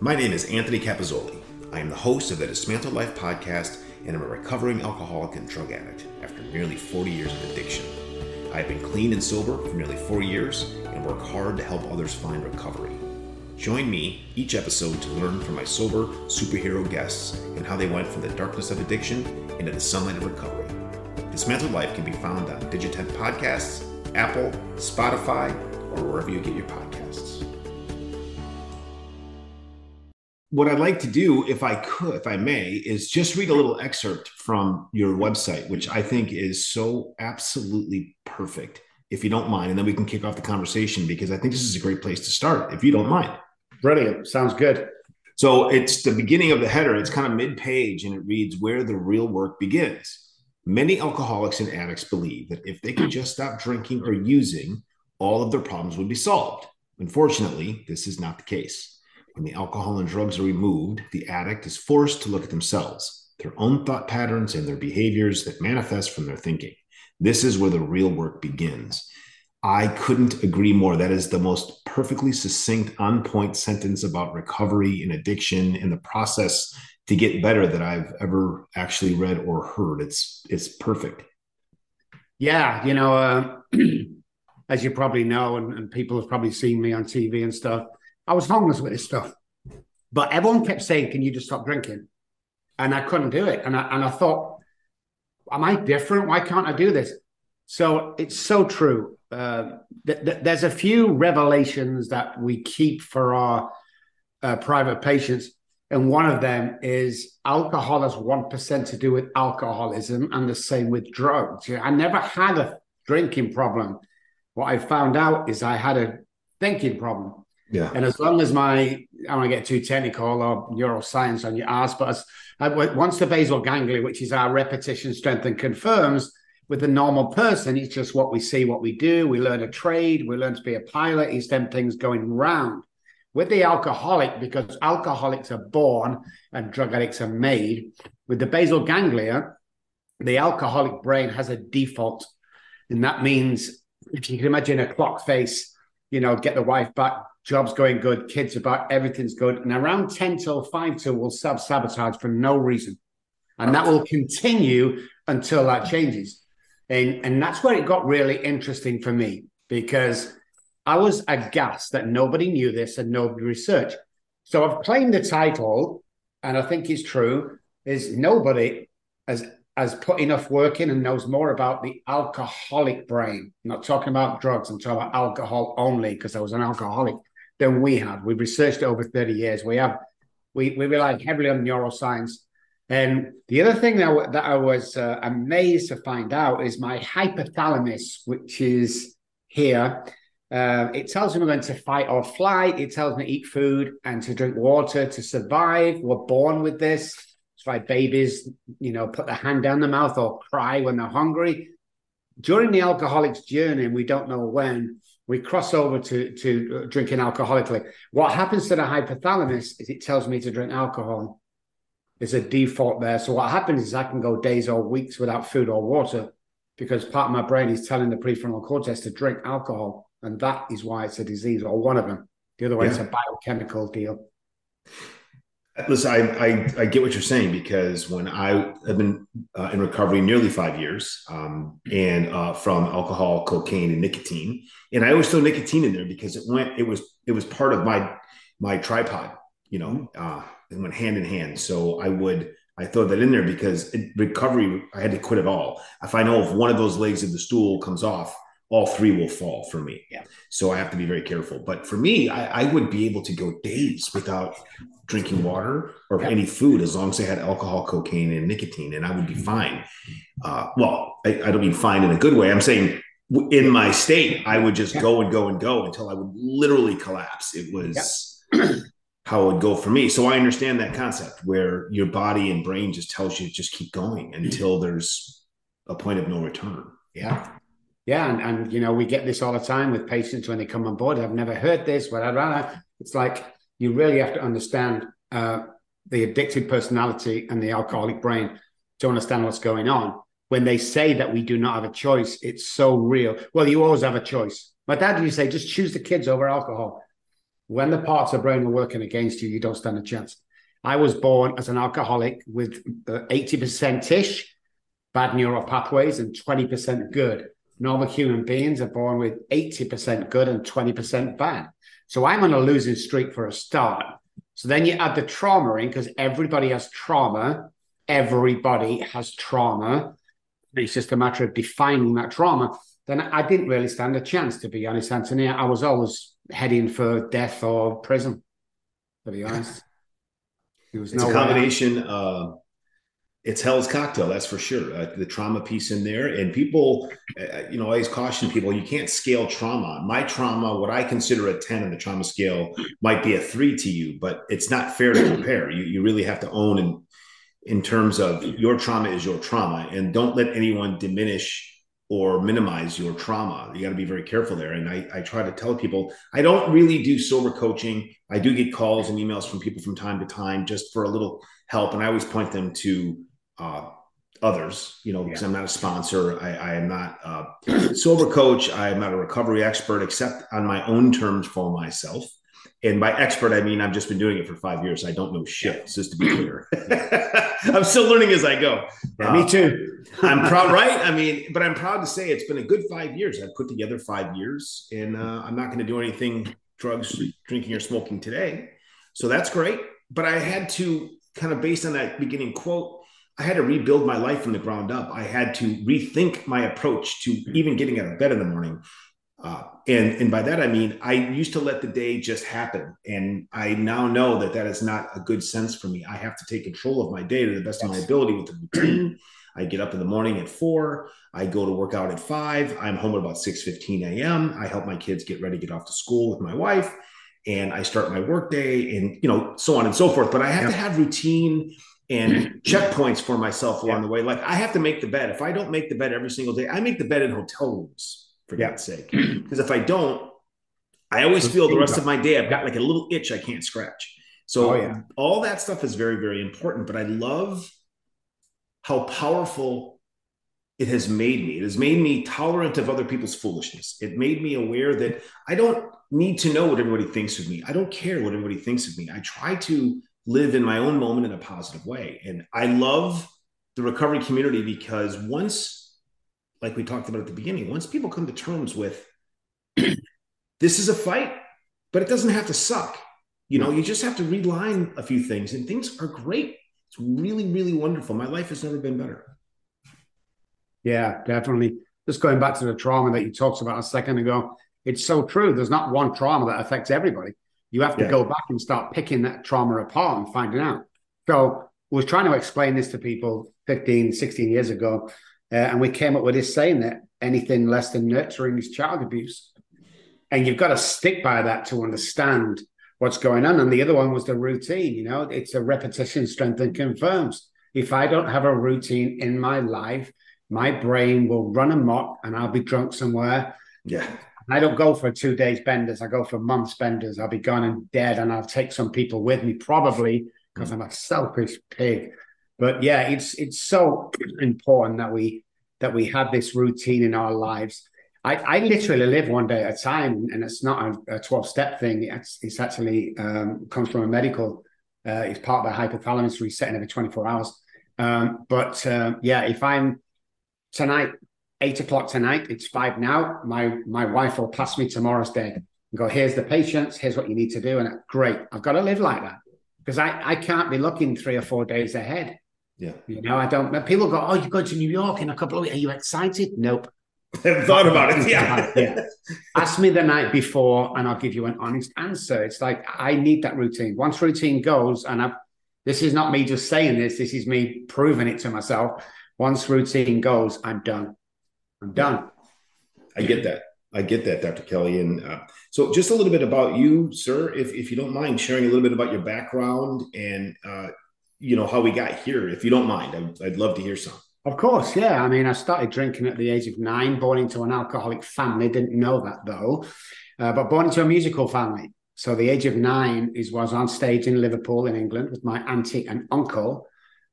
My name is Anthony Capizzoli. I am the host of the Dismantled Life podcast, and I'm a recovering alcoholic and drug addict after nearly 40 years of addiction. I have been clean and sober for nearly four years and work hard to help others find recovery. Join me each episode to learn from my sober superhero guests and how they went from the darkness of addiction into the sunlight of recovery. Dismantled Life can be found on Digitent Podcasts, Apple, Spotify, or wherever you get your podcasts. What I'd like to do, if I could, if I may, is just read a little excerpt from your website, which I think is so absolutely perfect. If you don't mind, and then we can kick off the conversation because I think this is a great place to start. If you don't mind, brilliant, sounds good. So it's the beginning of the header. It's kind of mid-page, and it reads, "Where the real work begins." Many alcoholics and addicts believe that if they could just stop drinking or using, all of their problems would be solved. Unfortunately, this is not the case. When the alcohol and drugs are removed, the addict is forced to look at themselves, their own thought patterns, and their behaviors that manifest from their thinking. This is where the real work begins. I couldn't agree more. That is the most perfectly succinct, on point sentence about recovery and addiction and the process to get better that I've ever actually read or heard. It's it's perfect. Yeah, you know, uh, as you probably know, and, and, people have probably seen me on TV and stuff. I was homeless with this stuff, but everyone kept saying, "Can you just stop drinking?" And I couldn't do it. And I and I thought, "Am I different? Why can't I do this?" So it's so true. Uh, th- th- there's a few revelations that we keep for our uh, private patients and one of them is alcohol has 1% to do with alcoholism, and the same with drugs. I never had a drinking problem. What I found out is I had a thinking problem. Yeah. And as long as my, I don't want to get too technical or neuroscience on your ass, but as, uh, I, once the basal ganglia, which is our repetition strength and confirms with the normal person, it's just what we see, what we do. We learn a trade, we learn to be a pilot. It's them things going round with the alcoholic, because alcoholics are born and drug addicts are made, with the basal ganglia, the alcoholic brain has a default. And that means if you can imagine a clock face, you know, get the wife back, job's going good, kids back, everything's good. And around 10 till 5 till will self sabotage for no reason. And that will continue until that changes. And, and that's where it got really interesting for me because I was aghast that nobody knew this and nobody researched. So I've claimed the title, and I think it's true, is nobody has has put enough work in and knows more about the alcoholic brain. I'm not talking about drugs, I'm talking about alcohol only, because I was an alcoholic, than we have. We've researched it over 30 years. We have we we rely heavily on neuroscience. And the other thing that, that I was uh, amazed to find out is my hypothalamus, which is here, uh, it tells me going to fight or flight. It tells me to eat food and to drink water to survive. We're born with this. It's why babies, you know, put their hand down the mouth or cry when they're hungry. During the alcoholic's journey, and we don't know when, we cross over to, to uh, drinking alcoholically. What happens to the hypothalamus is it tells me to drink alcohol. There's a default there. So what happens is I can go days or weeks without food or water because part of my brain is telling the prefrontal cortex to drink alcohol and that is why it's a disease, or one of them. The other way, yeah. it's a biochemical deal. Listen, I, I, I get what you're saying because when I have been uh, in recovery nearly five years, um, and uh, from alcohol, cocaine, and nicotine, and I always throw nicotine in there because it went, it was, it was part of my my tripod, you know, uh, it went hand in hand. So I would I throw that in there because recovery, I had to quit it all. If I know if one of those legs of the stool comes off, all three will fall for me. Yeah. So I have to be very careful. But for me, I, I would be able to go days without drinking water or yeah. any food as long as I had alcohol, cocaine, and nicotine, and I would be fine. Uh, well, I, I, don't mean fine in a good way. I'm saying in my state, I would just yeah. go and go and go until I would literally collapse. It was yeah. how it would go for me. So I understand that concept where your body and brain just tells you to just keep going until there's a point of no return. Yeah. Yeah, and, and you know we get this all the time with patients when they come on board. I've never heard this, but I'd rather. It's like you really have to understand uh, the addicted personality and the alcoholic brain to understand what's going on. When they say that we do not have a choice, it's so real. Well, you always have a choice. My dad used to say, just choose the kids over alcohol. when the parts of the brain are working against you, you don't stand a chance. I was born as an alcoholic with 80% uh, ish bad neural pathways and 20% good. Normal human beings are born with 80% good and 20% bad. So I'm on a losing streak for a start. So then you add the trauma in because everybody has trauma. Everybody has trauma. It's just a matter of defining that trauma. Then I didn't really stand a chance, to be honest, Anthony. I was always heading for death or prison, to be honest. It was it's no a combination. Uh, it's hell's cocktail, that's for sure. Uh, the trauma piece in there, and people, uh, you know, I always caution people: you can't scale trauma. My trauma, what I consider a ten on the trauma scale, might be a three to you, but it's not fair to compare. You you really have to own and in terms of your trauma is your trauma, and don't let anyone diminish or minimize your trauma. You got to be very careful there. And I, I try to tell people I don't really do sober coaching. I do get calls and emails from people from time to time just for a little help. And I always point them to uh, others, you know, because yeah. I'm not a sponsor. I, I am not a sober coach. I am not a recovery expert, except on my own terms for myself. And by expert, I mean I've just been doing it for five years. I don't know shit, just to be clear. I'm still learning as I go. Yeah, uh, me too. I'm proud, right? I mean, but I'm proud to say it's been a good five years. I've put together five years, and uh, I'm not going to do anything drugs, drinking, or smoking today. So that's great. But I had to kind of based on that beginning quote, I had to rebuild my life from the ground up. I had to rethink my approach to even getting out of bed in the morning. Uh, and and by that I mean I used to let the day just happen, and I now know that that is not a good sense for me. I have to take control of my day to the best of my ability with the routine. I get up in the morning at four. I go to work out at five. I'm home at about six fifteen a.m. I help my kids get ready, to get off to school with my wife, and I start my workday, and you know so on and so forth. But I have yeah. to have routine and checkpoints for myself along yeah. the way. Like I have to make the bed. If I don't make the bed every single day, I make the bed in hotel rooms for yeah. God's sake. Because if I don't, I always feel the rest of my day I've got like a little itch I can't scratch. So oh, yeah. all that stuff is very, very important. But I love how powerful it has made me. It has made me tolerant of other people's foolishness. It made me aware that I don't need to know what everybody thinks of me. I don't care what everybody thinks of me. I try to live in my own moment in a positive way. And I love the recovery community because once like we talked about at the beginning, once people come to terms with this is a fight, but it doesn't have to suck. You know, you just have to reline a few things and things are great. It's really, really wonderful. My life has never been better. Yeah, definitely. Just going back to the trauma that you talked about a second ago, it's so true. There's not one trauma that affects everybody. You have to yeah. go back and start picking that trauma apart and finding out. So I was trying to explain this to people 15, 16 years ago. Uh, and we came up with this saying that anything less than nurturing is child abuse. And you've got to stick by that to understand what's going on. And the other one was the routine. You know, it's a repetition, strength, and confirms. If I don't have a routine in my life, my brain will run amok and I'll be drunk somewhere. Yeah. I don't go for two days benders. I go for months benders. I'll be gone and dead, and I'll take some people with me, probably because I'm a selfish pig. But yeah, it's it's so important that we that we have this routine in our lives. I, I literally live one day at a time, and it's not a, 12 step thing. It's, it's actually um, comes from a medical, uh, it's part of the hypothalamus resetting every 24 hours. Um, but uh, yeah, if I'm tonight, eight o'clock tonight, it's five now, my, my wife will pass me tomorrow's day and go, here's the patients, here's what you need to do. And great, I've got to live like that because I, I can't be looking three or four days ahead. Yeah. You know, I don't. People go, "Oh, you're going to New York in a couple of weeks. Are you excited?" Nope. I haven't thought about it. Yeah. yeah. Ask me the night before, and I'll give you an honest answer. It's like I need that routine. Once routine goes, and I've, this is not me just saying this. This is me proving it to myself. Once routine goes, I'm done. I'm done. I get that. I get that, Dr. Kelly. And uh, so, just a little bit about you, sir, if, if you don't mind sharing a little bit about your background and uh, you know how we got here if you don't mind I'd, I'd, love to hear some of course yeah i mean i started drinking at the age of nine born into an alcoholic family didn't know that though uh, but born into a musical family so the age of nine is was on stage in liverpool in england with my auntie and uncle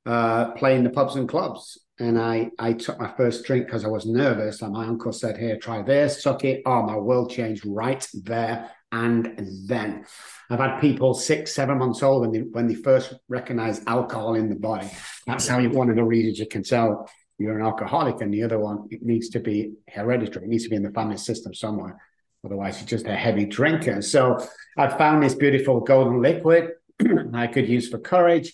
uh, playing the pubs and clubs and i i took my first drink because i was nervous and my uncle said here try this took it oh my world changed right there and then. I've had people six, seven months old when they, when they first recognize alcohol in the body. That's how you, one of the reasons you can tell you're an alcoholic, and the other one, it needs to be hereditary. It needs to be in the family system somewhere. Otherwise, you're just a heavy drinker. So I found this beautiful golden liquid I could use for courage.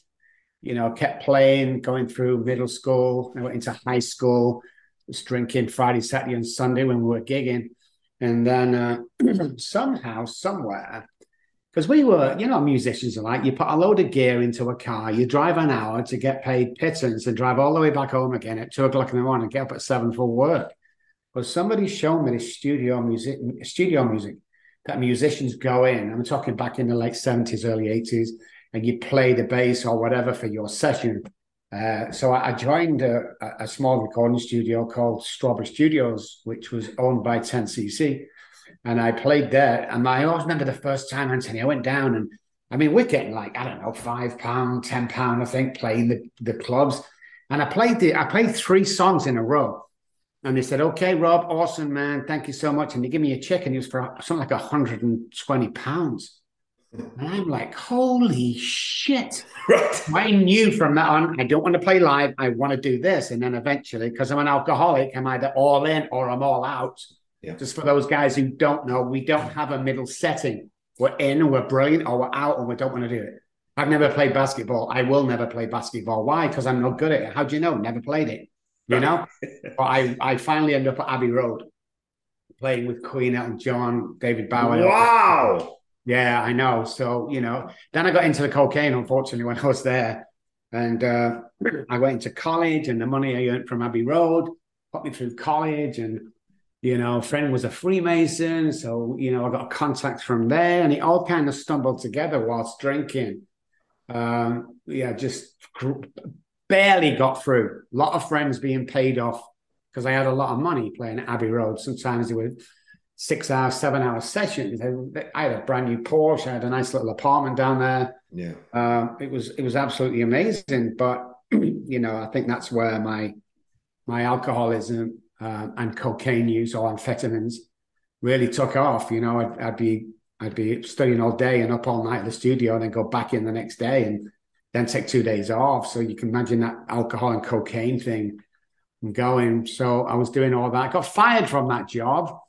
You know, kept playing, going through middle school. I went into high school, was drinking Friday, Saturday, and Sunday when we were gigging. And then uh, somehow, somewhere, because we were, you know, musicians are like you put a load of gear into a car, you drive an hour to get paid pittance and drive all the way back home again at two o'clock in the morning, and get up at seven for work. But somebody showed me this studio music, studio music that musicians go in. I'm talking back in the late 70s, early 80s, and you play the bass or whatever for your session. Uh, so I, joined a, a, small recording studio called Strawberry Studios, which was owned by 10cc. And I played there. And I always remember the first time, Anthony, I went down and I mean, we're getting like, I don't know, five pound, 10 pound, I think, playing the, the clubs. And I played the I played three songs in a row. And they said, okay, Rob, awesome, man. Thank you so much. And they give me a check and it was for something like 120 pounds. And I'm like, holy shit. Right. I knew from that on, I don't want to play live. I want to do this. And then eventually, because I'm an alcoholic, I'm either all in or I'm all out. Yeah. Just for those guys who don't know, we don't have a middle setting. We're in and we're brilliant or we're out and we don't want to do it. I've never played basketball. I will never play basketball. Why? Because I'm not good at it. How do you know? Never played it you know. but I, I finally ended up at Abbey Road playing with Queen, Elton John, David Bowie. Wow. Yeah, I know. So, you know, then I got into the cocaine, unfortunately, when I was there. And uh, I went into college, and the money I earned from Abbey Road put me through college. And, you know, friend was a Freemason. So, you know, I got a contact from there, and it all kind of stumbled together whilst drinking. Um, yeah, just barely got through. A lot of friends being paid off because I had a lot of money playing at Abbey Road. Sometimes they were six hour, seven hour sessions. I had a brand new Porsche. I had a nice little apartment down there. Yeah, um, it was it was absolutely amazing. But you know, I think that's where my my alcoholism uh, and cocaine use or amphetamines really took off. You know, I'd, I'd be I'd be studying all day and up all night at the studio, and then go back in the next day and then take two days off. So you can imagine that alcohol and cocaine thing going. So I was doing all that. I got fired from that job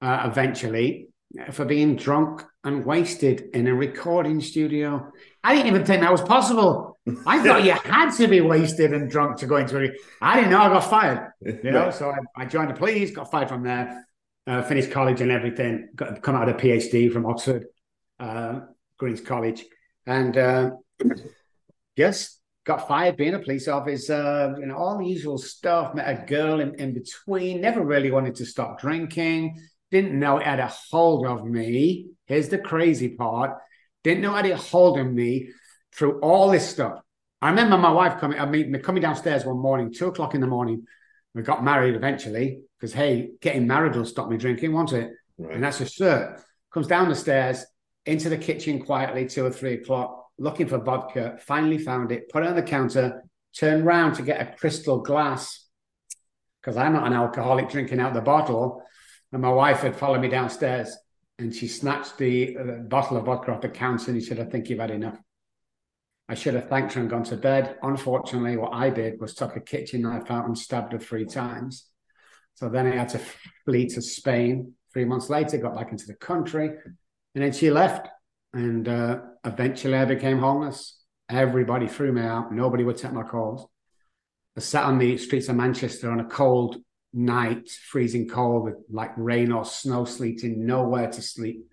uh, eventually for being drunk and wasted in a recording studio. I didn't even think that was possible. I thought you had to be wasted and drunk to go into it. I didn't know I got fired. You know, so I, I joined the police, got fired from there, uh, finished college and everything. Got come out of a PhD from Oxford, uh, Queen's College, and uh, just got fired being a police officer, you know, all the usual stuff. Met a girl in, in between, never really wanted to stop drinking, didn't know it had a hold of me. Here's the crazy part didn't know it had a hold of me through all this stuff. I remember my wife coming, I mean, coming downstairs one morning, two o'clock in the morning. We got married eventually because, hey, getting married will stop me drinking, won't it? Right. And that's a cert. Comes down the stairs into the kitchen quietly, two or three o'clock looking for vodka, finally found it, put it on the counter, turned round to get a crystal glass because I'm not an alcoholic drinking out the bottle. And my wife had followed me downstairs and she snatched the uh, bottle of vodka off the counter and she said, I think you've had enough. I should have thanked her and gone to bed. Unfortunately, what I did was took a kitchen knife out and stabbed her three times. So then I had to flee to Spain. Three months later, got back into the country, and then she left. And uh, eventually I became homeless. Everybody threw me out. Nobody would take my calls. I sat on the streets of Manchester on a cold night, freezing cold with like rain or snow sleeting, nowhere to sleep,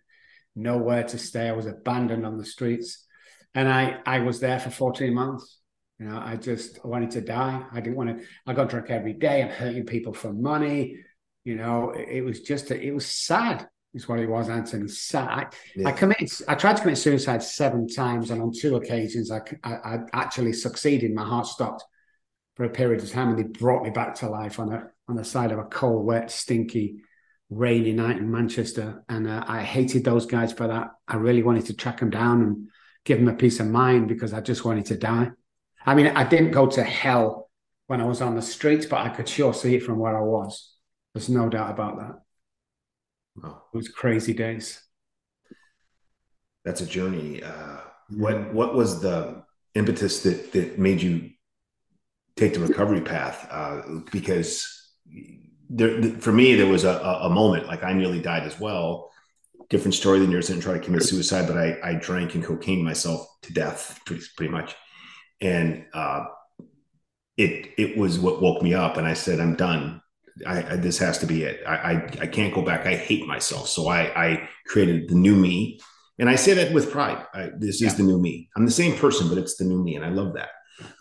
nowhere to stay. I was abandoned on the streets. And I, I was there for 14 months. You know, I just I wanted to die. I didn't want to, I got drunk every day. I'm hurting people for money. You know, it, it was just, a, it was sad is what it was, Anthony. I, yeah. I committed. I tried to commit suicide seven times, and on two occasions, I, I, I, actually succeeded. My heart stopped for a period of time, and they brought me back to life on a on the side of a cold, wet, stinky, rainy night in Manchester. And uh, I hated those guys for that. I really wanted to track them down and give them a piece of mind because I just wanted to die. I mean, I didn't go to hell when I was on the streets, but I could sure see it from where I was. There's no doubt about that. Wow. It was crazy days. that's a journey. Uh, what what was the impetus that that made you take the recovery path? Uh, because there, for me, there was a, a moment like I nearly died as well. Different story than yours. I didn't try to commit suicide, but I, I drank and cocaine myself to death, pretty pretty much. And uh, it it was what woke me up, and I said, "I'm done. I, I, this has to be it. I, I, I can't go back. I hate myself. So I I created the new me, and I say that with pride. I, this is the new me. I'm the same person, but it's the new me, and I love that.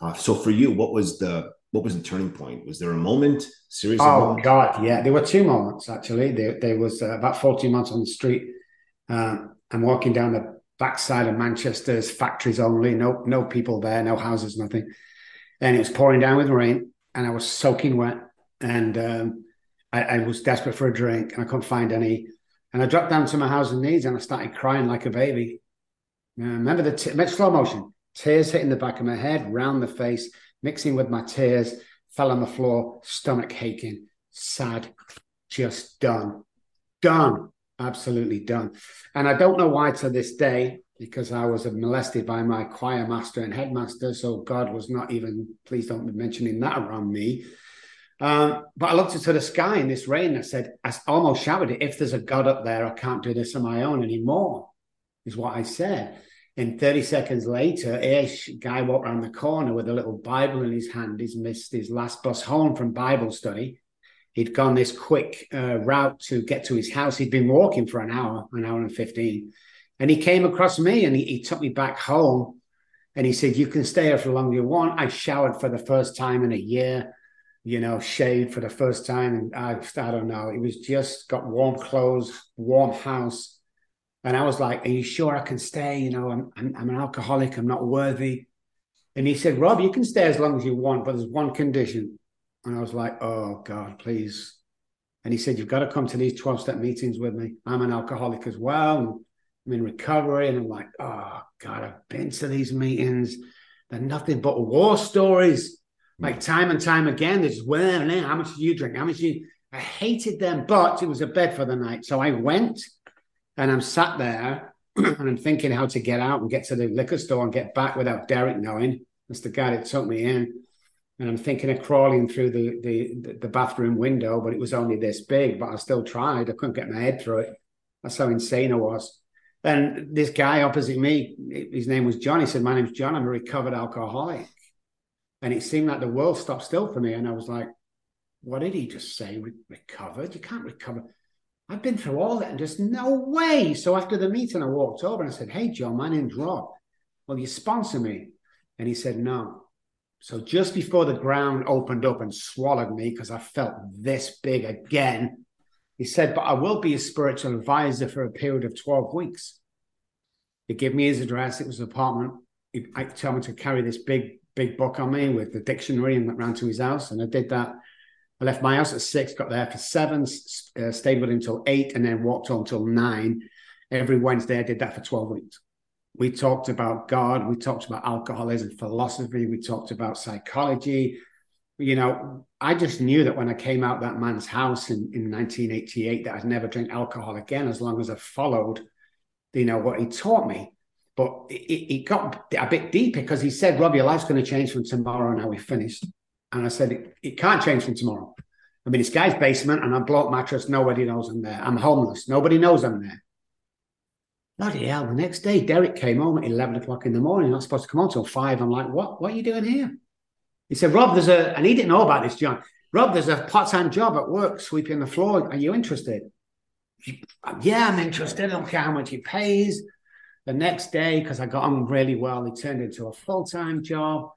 Uh, so for you, what was the what was the turning point? Was there a moment, series? Oh God, yeah, there were two moments actually. There, there was uh, about 14 months on the street. Uh, I'm walking down the backside of Manchester's factories only, no no people there, no houses, nothing. And it was pouring down with rain, and I was soaking wet, and um, I, I, was desperate for a drink, and I couldn't find any. And I dropped down to my house and knees, and I started crying like a baby. Uh, remember the t- slow motion, tears hitting the back of my head, round the face mixing with my tears, fell on the floor, stomach aching, sad, just done, done, absolutely done. And I don't know why to this day, because I was molested by my choir master and headmaster. So God was not even, please don't be mentioning that around me. Um, but I looked into the sky in this rain. I said, I almost shouted it. If there's a God up there, I can't do this on my own anymore, is what I said. And 30 seconds later, ish, guy walked around the corner with a little Bible in his hand. He's missed his last bus home from Bible study. He'd gone this quick uh, route to get to his house. He'd been walking for an hour, an hour and 15. And he came across me and he, he took me back home. And he said, You can stay here for as long as you want. I showered for the first time in a year, you know, shaved for the first time. And I, I don't know, it was just got warm clothes, warm house and I was like, Are you sure I can stay? You know, I'm, I'm, I'm, an alcoholic. I'm not worthy. And he said, Rob, you can stay as long as you want, but there's one condition. And I was like, Oh, God, please. And he said, You've got to come to these 12 step meetings with me. I'm an alcoholic as well. And I'm in recovery. And I'm like, Oh, God, I've been to these meetings. They're nothing but war stories. Hmm. Like time and time again, there's well, how much do you drink? How much do you? I hated them, but it was a bed for the night. So I went and I'm sat there and I'm thinking how to get out and get to the liquor store and get back without Derek knowing. That's the guy that took me in. And I'm thinking of crawling through the, the, the bathroom window, but it was only this big, but I still tried. I couldn't get my head through it. That's how insane I was. And this guy opposite me, his name was John. He said, My name's John. I'm a recovered alcoholic. And it seemed like the world stopped still for me. And I was like, What did he just say? Re- recovered? You can't recover. I've been through all that and just no way. So after the meeting, I walked over and I said, Hey, Joe, my name's Rob. Will you sponsor me? And he said, No. So just before the ground opened up and swallowed me because I felt this big again, he said, But I will be a spiritual advisor for a period of 12 weeks. He gave me his address. It was an apartment. He, told me to carry this big, big book on me with the dictionary and went round to his house. And I did that I left my house at six, got there for seven, uh, stayed with him until eight, and then walked home till nine. Every Wednesday, I did that for 12 weeks. We talked about God, we talked about alcoholism, philosophy, we talked about psychology. You know, I just knew that when I came out that man's house in, in 1988, that I'd never drink alcohol again as long as I followed, you know, what he taught me. But it, it got a bit deeper because he said, Rob, your life's going to change from tomorrow. and Now we finished. And I said, it, it can't change from tomorrow. I mean, it's guy's basement and I block mattress. Nobody knows I'm there. I'm homeless. Nobody knows I'm there. Bloody hell. The next day, Derek came home at 11 o'clock in the morning. Was supposed to come home till five. I'm like, what? What are you doing here? He said, Rob, there's a, and he didn't know about this, John. Rob, there's a part time job at work sweeping the floor. Are you interested? Yeah, I'm interested. I don't care how much he pays. The next day, because I got on really well, he turned into a full time job.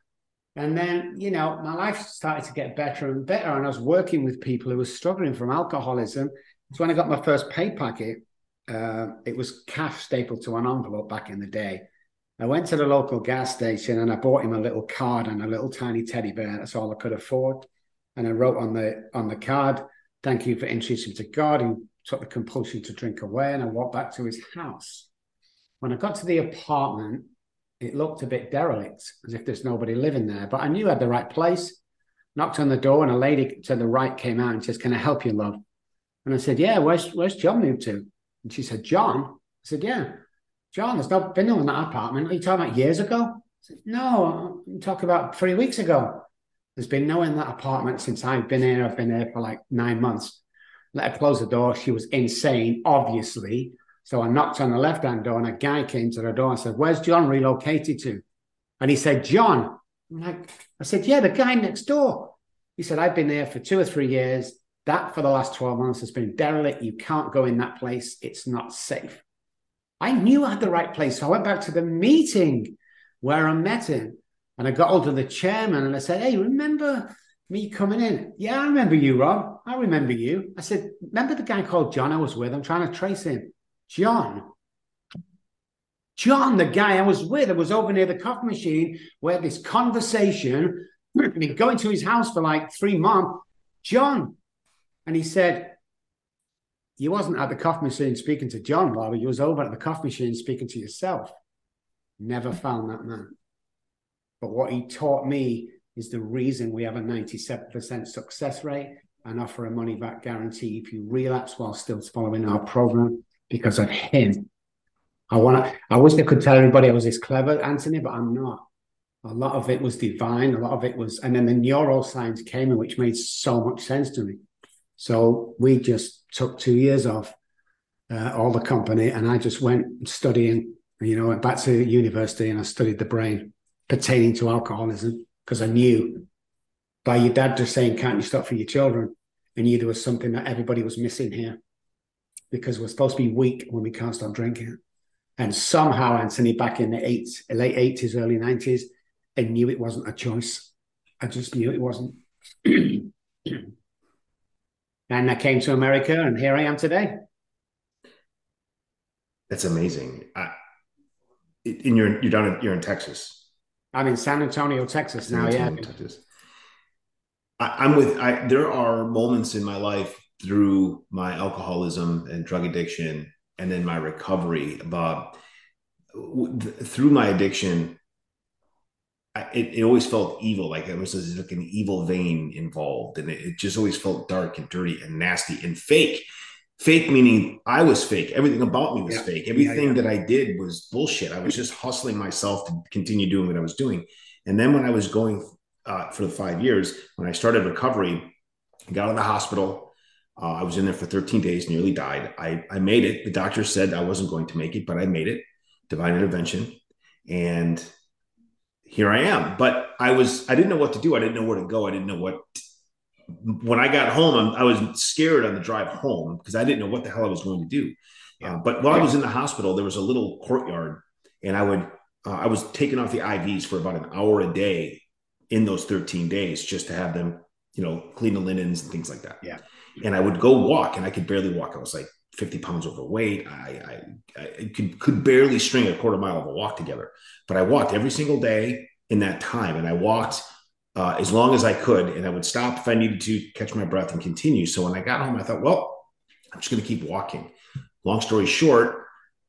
And then, you know, my life started to get better and better. And I was working with people who were struggling from alcoholism. So when I got my first pay packet, uh, it was cash stapled to an envelope back in the day. I went to the local gas station and I bought him a little card and a little tiny teddy bear. That's all I could afford. And I wrote on the on the card, "Thank you for introducing to God." He took the compulsion to drink away, and I walked back to his house. When I got to the apartment, it looked a bit derelict, as if there's nobody living there. But I knew I had the right place. Knocked on the door, and a lady to the right came out and says, "Can I help you, love?" And I said, "Yeah. Where's Where's John moved to?" And she said, "John." I said, "Yeah." John, there's not been no in that apartment. Are you talking about years ago? Said, no, I'm talking about three weeks ago. There's been no in that apartment since I've been here. I've been here for like nine months. Let her close the door. She was insane, obviously. So I knocked on the left hand door and a guy came to the door and said, Where's John relocated to? And he said, John. I'm like, I said, Yeah, the guy next door. He said, I've been there for two or three years. That for the last 12 months has been derelict. You can't go in that place. It's not safe. I knew I had the right place. So I went back to the meeting where I met him and I got hold of the chairman and I said, Hey, remember me coming in? Yeah, I remember you, Rob. I remember you. I said, Remember the guy called John I was with? I'm trying to trace him. John. John, the guy I was with, I was over near the coffee machine where this conversation—I been going to his house for like three months. John. And he said, You wasn't at the coffee machine speaking to John, Bobby. You was over at the coffee machine speaking to yourself. Never found that man. But what he taught me is the reason we have a 97% success rate and offer a money back guarantee if you relapse while still following our program because of him. I want to, I wish I could tell everybody I was this clever, Anthony, but I'm not. A lot of it was divine. A lot of it was, and then the neuroscience came in, which made so much sense to me. So we just took two years off, uh, all the company, and I just went studying, you know, went back to university and I studied the brain pertaining to alcoholism because I knew by your dad just saying, can't you stop for your children? I knew there was something that everybody was missing here because we're supposed to be weak when we can't stop drinking. And somehow, Anthony, back in the eight, late 80s, early 90s, I knew it wasn't a choice. I just knew it wasn't. and I came to America, and here I am today. That's amazing. I, in your, you're down. In, you're in Texas. I'm in San Antonio, Texas now. Antonio, yeah, Texas. I, am with. I, there are moments in my life through my alcoholism and drug addiction and then my recovery but through my addiction it, it always felt evil. Like it was like an evil vein involved and it, it just always felt dark and dirty and nasty and fake. Fake meaning i was fake. Everything about me was yeah. fake. Everything yeah, yeah. that i did was bullshit. I was just hustling myself to continue doing what i was doing. And then when i was going uh, for the five years when i started recovery I got out of the hospital uh, I was in there for 13 days, nearly died. I, I made it. The doctor said I wasn't going to make it, but I made it. Divine intervention. And here I am. But I was, I didn't know what to do. I didn't know where to go. I didn't know what, when I got home, I was scared on the drive home because I didn't know what the hell I was going to do. Uh, but while I was in the hospital, there was a little courtyard and I would, uh, I was taking off the IVs for about an hour a day in those 13 days just to have them, you know, clean the linens and things like that. Yeah and I would go walk, and I could barely walk. I was like 50 pounds overweight. I, I, I could could barely string a quarter mile of a walk together, but I walked every single day in that time, and I walked uh, as long as I could, and I would stop if I needed to catch my breath and continue. So when I got home, I thought, well, I'm just going to keep walking. Long story short,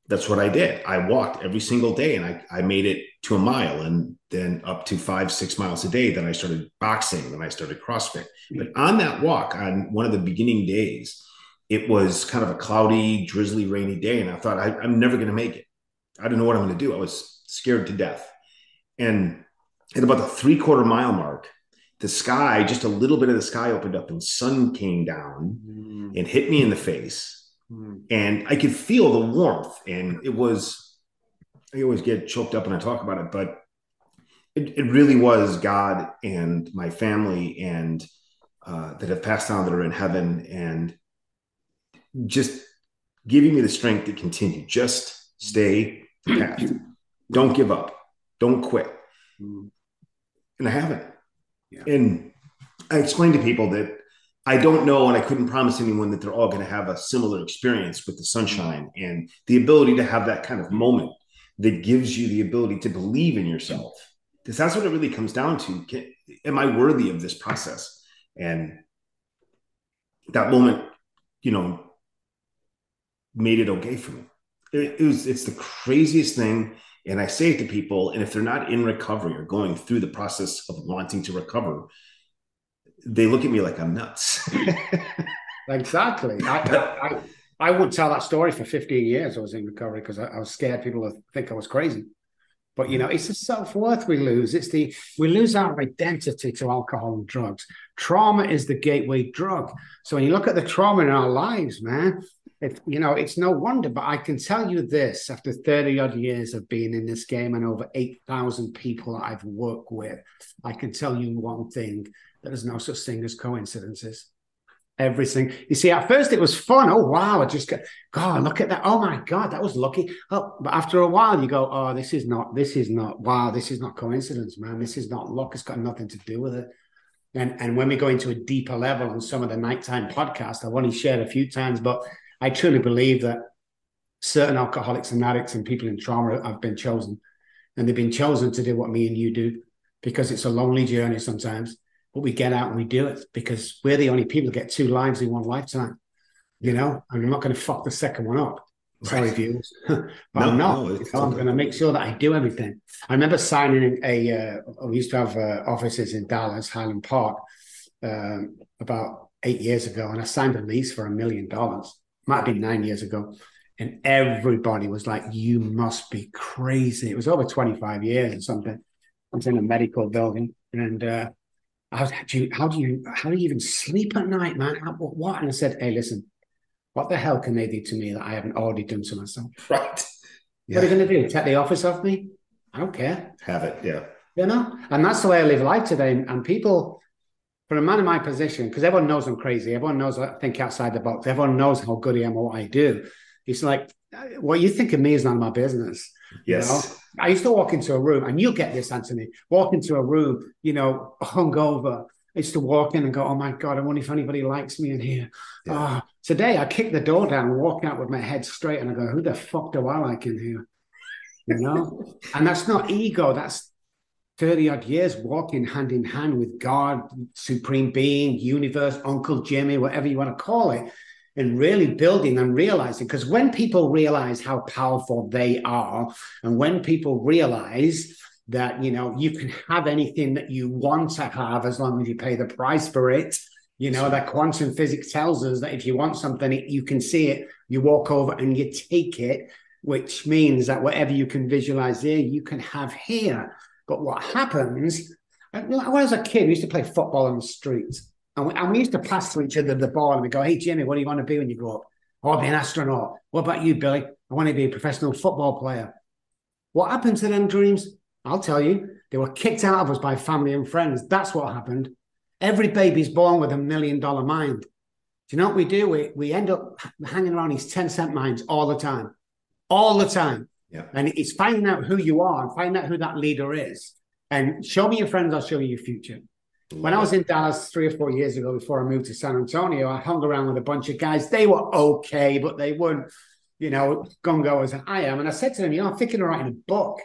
that's what I did. I walked every single day, and I I made it to a mile, and then up to five six miles a day. Then I started boxing, then I started CrossFit but on that walk, on one of the beginning days, it was kind of a cloudy, drizzly, rainy day. And I thought, I, am never going to make it. I don't know what I'm going to do. I was scared to death. And at about the three quarter mile mark, the sky, just a little bit of the sky opened up and sun came down mm. and hit me in the face. Mm. And I could feel the warmth. And it was, I always get choked up when I talk about it, but it, it really was God and my family and uh, that have passed on that are in heaven and just giving me the strength to continue. Just stay the path. Don't give up. Don't quit. Mm. And I haven't. Yeah. And I explained to people that I don't know, and I couldn't promise anyone that they're all going to have a similar experience with the sunshine and the ability to have that kind of moment that gives you the ability to believe in yourself. Because that's what it really comes down to. Can, am I worthy of this process? And that moment, you know, made it okay for me. It, it was it's the craziest thing. And I say it to people, and if they're not in recovery or going through the process of wanting to recover, they look at me like I'm nuts. exactly. I, I, I wouldn't tell that story for 15 years. I was in recovery because I, I, was scared people would think I was crazy. But you know, it's the self worth we lose. It's the we lose our identity to alcohol and drugs. Trauma is the gateway drug. So when you look at the trauma in our lives, man, it, you know, it's no wonder. But I can tell you this: after thirty odd years of being in this game and over eight thousand people I've worked with, I can tell you one thing: there is no such thing as coincidences everything. You see, at first it was fun. Oh wow, I just got God, look at that. Oh my God, that was lucky. Oh, but after a while you go, Oh, this is not, this is not, wow, this is not coincidence, man. This is not luck. It's got nothing to do with it. And and when we go into a deeper level on some of the nighttime podcasts, I've only shared a few times, but I truly believe that certain alcoholics and addicts and people in trauma have been chosen. And they've been chosen to do what me and you do because it's a lonely journey sometimes but we get out and we do it because we're the only people that get two lives in one lifetime, you know, and I'm not going to fuck the second one up. Sorry, right. viewers, but no, I'm not. No, I'm going to make sure that I do everything. I remember signing a. Uh, we used to have uh, offices in Dallas, Highland Park, um, about eight years ago, and I signed a lease for a million dollars. Might have been nine years ago, and everybody was like, "You must be crazy!" It was over 25 years or something. I was in a medical building, and uh, how do you how do you how do you even sleep at night, man? what? And I said, hey, listen, what the hell can they do to me that I haven't already done to myself? Right. Yeah. What are they going to do? Take the office off me? I don't care. Have it, yeah. You know, and that's the way I live life today. And people, for a man in my position, because everyone knows I'm crazy, everyone knows I think outside the box, everyone knows how good I am at what I do. It's like, uh, what you think of me is none of my business. Yes. You know? I used to walk into a room, and you'll get this, Anthony. Walk into a room, you know, hungover. I used to walk in and go, "Oh my god, I wonder if anybody likes me in here." Yeah. Oh, today I kick the door down and walk out with my head straight, and I go, "Who the fuck do I like in here?" You know, and that's not ego. That's thirty odd years walking hand in hand with God, supreme being, universe, Uncle Jimmy, whatever you want to call it and really building and realizing because when people realize how powerful they are and when people realize that you know you can have anything that you want to have as long as you pay the price for it you know that quantum physics tells us that if you want something you can see it you walk over and you take it which means that whatever you can visualize there you can have here. But what happens when I was a kid we used to play football on the streets and we, and we used to pass to each other the ball and we go, Hey, Jimmy, what do you want to be when you grow up? Oh, I'll be an astronaut. What about you, Billy? I want to be a professional football player. What happened to them dreams? I'll tell you. They were kicked out of us by family and friends. That's what happened. Every baby's born with a million dollar mind. Do you know what we do? We, we end up hanging around these 10 cent minds all the time, all the time. Yeah. And it's finding out who you are and finding out who that leader is. And show me your friends, I'll show you your future. When I was in Dallas three or four years ago, before I moved to San Antonio, I hung around with a bunch of guys. They were okay, but they weren't, you know, gung as I am. And I said to them, you know, I'm thinking of writing a book.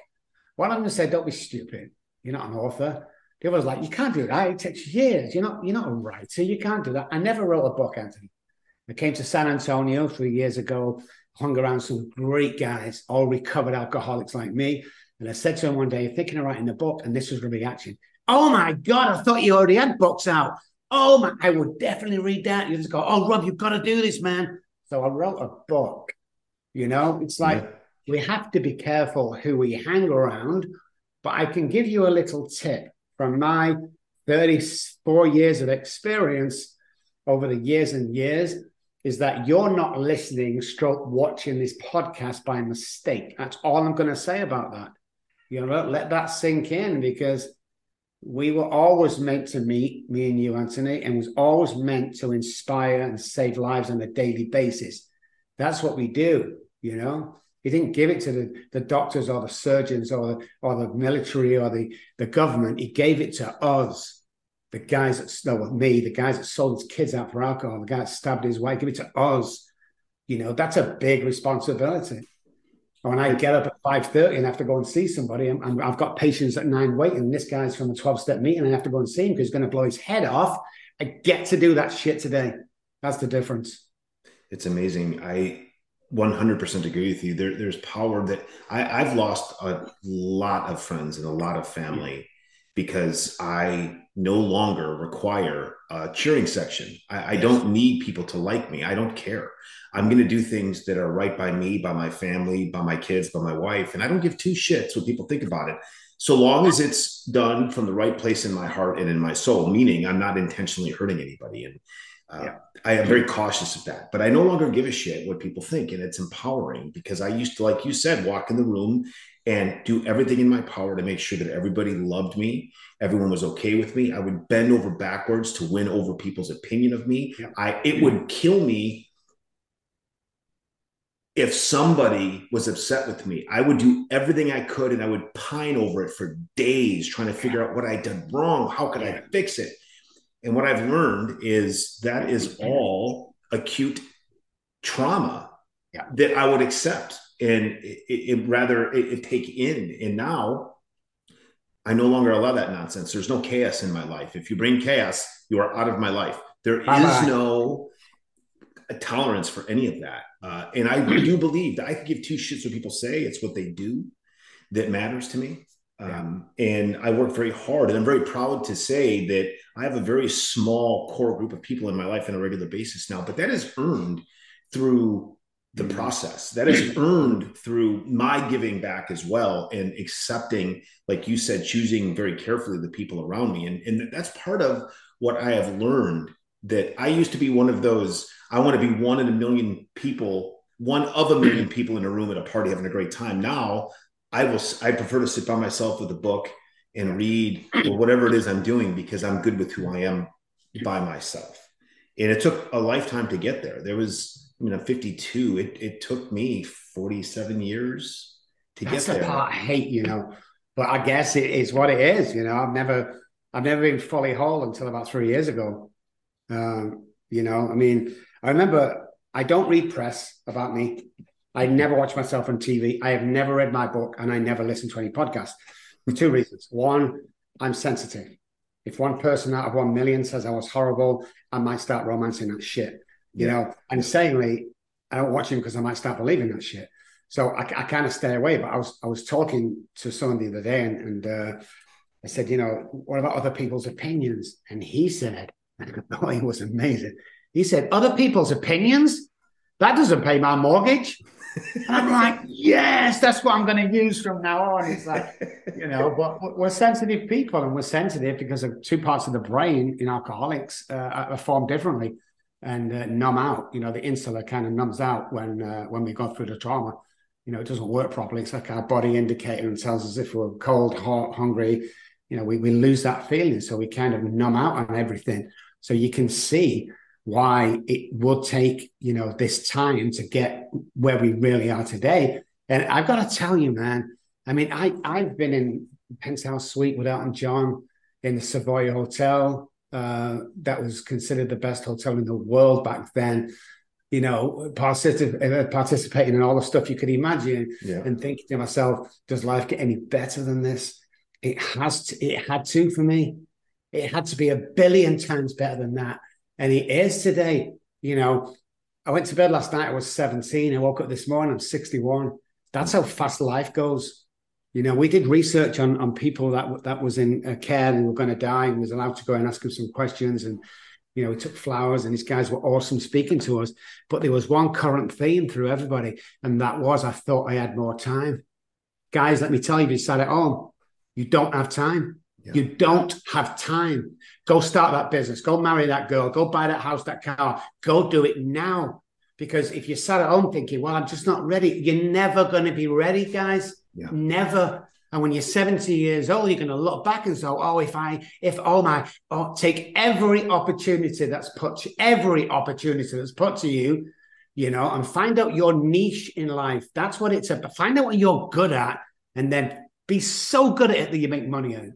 One of them said, don't be stupid. You're not an author. The other was like, you can't do that. It takes years. You're not, you're not a writer. You can't do that. I never wrote a book, Anthony. I came to San Antonio three years ago, hung around some great guys, all recovered alcoholics like me. And I said to him one day, you're thinking of writing a book, and this was the reaction. Oh my God, I thought you already had books out. Oh my, I would definitely read that. You just go, oh, Rob, you've got to do this, man. So I wrote a book. You know, it's like yeah. we have to be careful who we hang around. But I can give you a little tip from my 34 years of experience over the years and years is that you're not listening, stroke watching this podcast by mistake. That's all I'm going to say about that. You know, let that sink in because we were always meant to meet, me and you, Anthony, and was always meant to inspire and save lives on a daily basis. That's what we do, you know. He didn't give it to the, the doctors or the surgeons or the, or the military or the, the government. He gave it to us, the guys that, no, me, the guys that sold his kids out for alcohol, the guy that stabbed his wife, give it to us. You know, that's a big responsibility when I get up at five thirty and have to go and see somebody, i have got patients at nine waiting. This guy's from a twelve step meeting, and I have to go and see him because he's going to blow his head off. I get to do that shit today. That's the difference. It's amazing. I 100% agree with you. There, there's power that I, I've lost a lot of friends and a lot of family because I no longer require a cheering section. I, I don't need people to like me. I don't care. I'm going to do things that are right by me, by my family, by my kids, by my wife. And I don't give two shits what people think about it. So long as it's done from the right place in my heart and in my soul, meaning I'm not intentionally hurting anybody. And uh, yeah. I am very cautious of that, but I no longer give a shit what people think. And it's empowering because I used to, like you said, walk in the room and do everything in my power to make sure that everybody loved me everyone was okay with me. I would bend over backwards to win over people's opinion of me. I it would kill me if somebody was upset with me. I would do everything i could and i would pine over it for days trying to figure out what i did wrong. How could i fix it? And what i've learned is that is mm-hmm. all acute trauma that i would accept and it, it rather it, it take in. And now I no longer allow that nonsense. There's no chaos in my life. If you bring chaos, you are out of my life. There is no tolerance for any of that. Uh, and I do believe that I can give two shits what people say. It's what they do that matters to me. Um, and I work very hard, and I'm very proud to say that I have a very small core group of people in my life on a regular basis now. But that is earned through the mm-hmm. process that is earned through my giving back as well and accepting like you said choosing very carefully the people around me. And, and that's part of what i have learned that i used to be one of those i want to be one in a million people one of a million people in a room at a party having a great time. Now i will i prefer to sit by myself with a book and read or whatever it is i'm doing because i'm good with who i am by myself. And it took a lifetime to get there. There was I mean, I'm 52. It, it took me 47 years to That's get there. The part I hate, you know. But I guess it is what it is, you know. I've never, I've never been fully whole until about three years ago. Um, you know, I mean, I remember I don't read press about me. I never watch myself on TV. I have never read my book, and I never listen to any podcast for two reasons. One, I'm sensitive. If one person out of one million says I was horrible, I might start romancing that shit you know. And sayingly, I don't watch him because I might start believing that shit. So I, I kind of stay away. But I was I was talking to someone the other day, and, and uh, I said, you know, what about other people's opinions? And he said, oh, he was amazing. He said, other people's opinions? That doesn't pay my mortgage. And I'm like, yes, that's what I'm going to use from now on. It's like, you know, but we're sensitive people and we're sensitive because of two parts of the brain in alcoholics uh, are formed differently and uh, numb out. You know, the insula kind of numbs out when uh, when we go through the trauma. You know, it doesn't work properly. It's like our body indicator and tells us if we're cold, hot, hungry. You know, we, we lose that feeling. So we kind of numb out on everything. So you can see why it would take, you know, this time to get where we really are today. And I've got to tell you, man, I mean, I, I've been in Penthouse Suite with Elton John in the Savoy Hotel uh, that was considered the best hotel in the world back then. You know, particip- uh, participating in all the stuff you could imagine, yeah. and thinking to myself, "Does life get any better than this?" It has. To, it had to for me. It had to be a billion times better than that, and it is today. You know, I went to bed last night. I was seventeen. I woke up this morning. I'm sixty-one. That's how fast life goes. You know, we did research on on people that that was in uh, care and were going to die, and was allowed to go and ask them some questions. And you know, we took flowers, and these guys were awesome speaking to us. But there was one current theme through everybody, and that was I thought I had more time. Guys, let me tell you, if you sat at home, you don't have time. Yeah. You don't have time. Go start that business. Go marry that girl. Go buy that house, that car. Go do it now. Because if you sat at home thinking, well, I'm just not ready, you're never going to be ready, guys. Yeah. Never. And when you're 70 years old, you're going to look back and say, oh, if I, if oh my, oh, take every opportunity that's put, to, every opportunity that's put to you, you know, and find out your niche in life. That's what it's about. Find out what you're good at and then be so good at it that you make money out.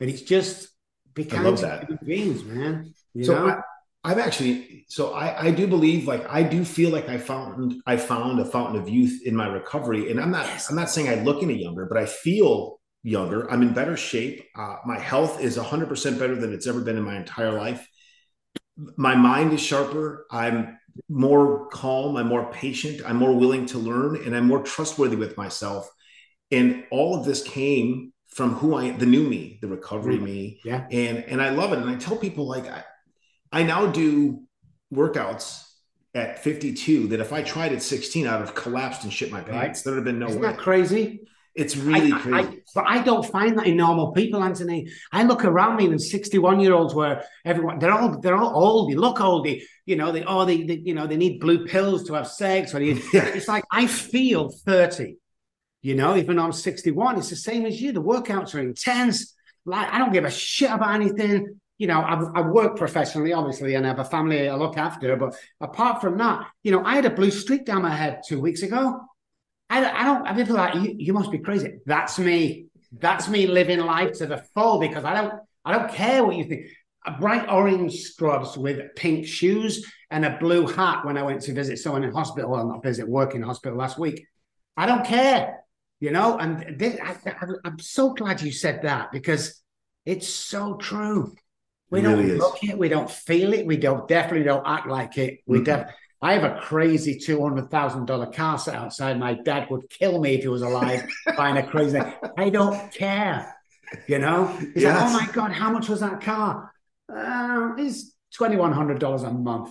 But it's just becoming human beings, man. You so know? I've actually so I, I do believe like I do feel like I found I found a fountain of youth in my recovery and I'm not yes. I'm not saying I look any younger but I feel younger I'm in better shape uh, my health is 100% better than it's ever been in my entire life my mind is sharper I'm more calm I'm more patient I'm more willing to learn and I'm more trustworthy with myself and all of this came from who I the new me, the recovery Mm. me. Yeah. And and I love it. And I tell people like I, I now do workouts at 52 that if I tried at 16, I'd have collapsed and shit my pants. There'd have been no Isn't way. that crazy? It's really I- I- crazy. I- but I don't find that in normal people, Anthony. I look around me and 61 year olds where everyone they're all they're all old, they look old, they, you know, they oh they, they you know they need blue pills to have sex or they, Yeah. it's like I feel 30, you know, even though I'm 61, it's the same as you. The workouts are intense. Like I don't give a shit about anything. You know, I, I work professionally, obviously, and I have a family I look after. But apart from that, you know, I had a blue streak down my head two weeks ago. I, I don't. I people like you, you must be crazy. That's me. That's me living life to the full because I don't. I don't care what you think. A bright orange scrubs with pink shoes and a blue hat when I went to visit someone in hospital. Well, not visit, work in hospital last week. I don't care, you know. And this, I, I, I'm so glad you said that because it's so true. We It don't really is. look it. We don't feel it. We don't definitely don't act like it. We Mhm. def- I have a crazy two hundred thousand dollar car set outside. My dad would kill me if he was alive buying a crazy. I don't care. You know, he's Yes. like, "Oh my god, how much was that car?" Uh, it's twenty one hundred dollars a month.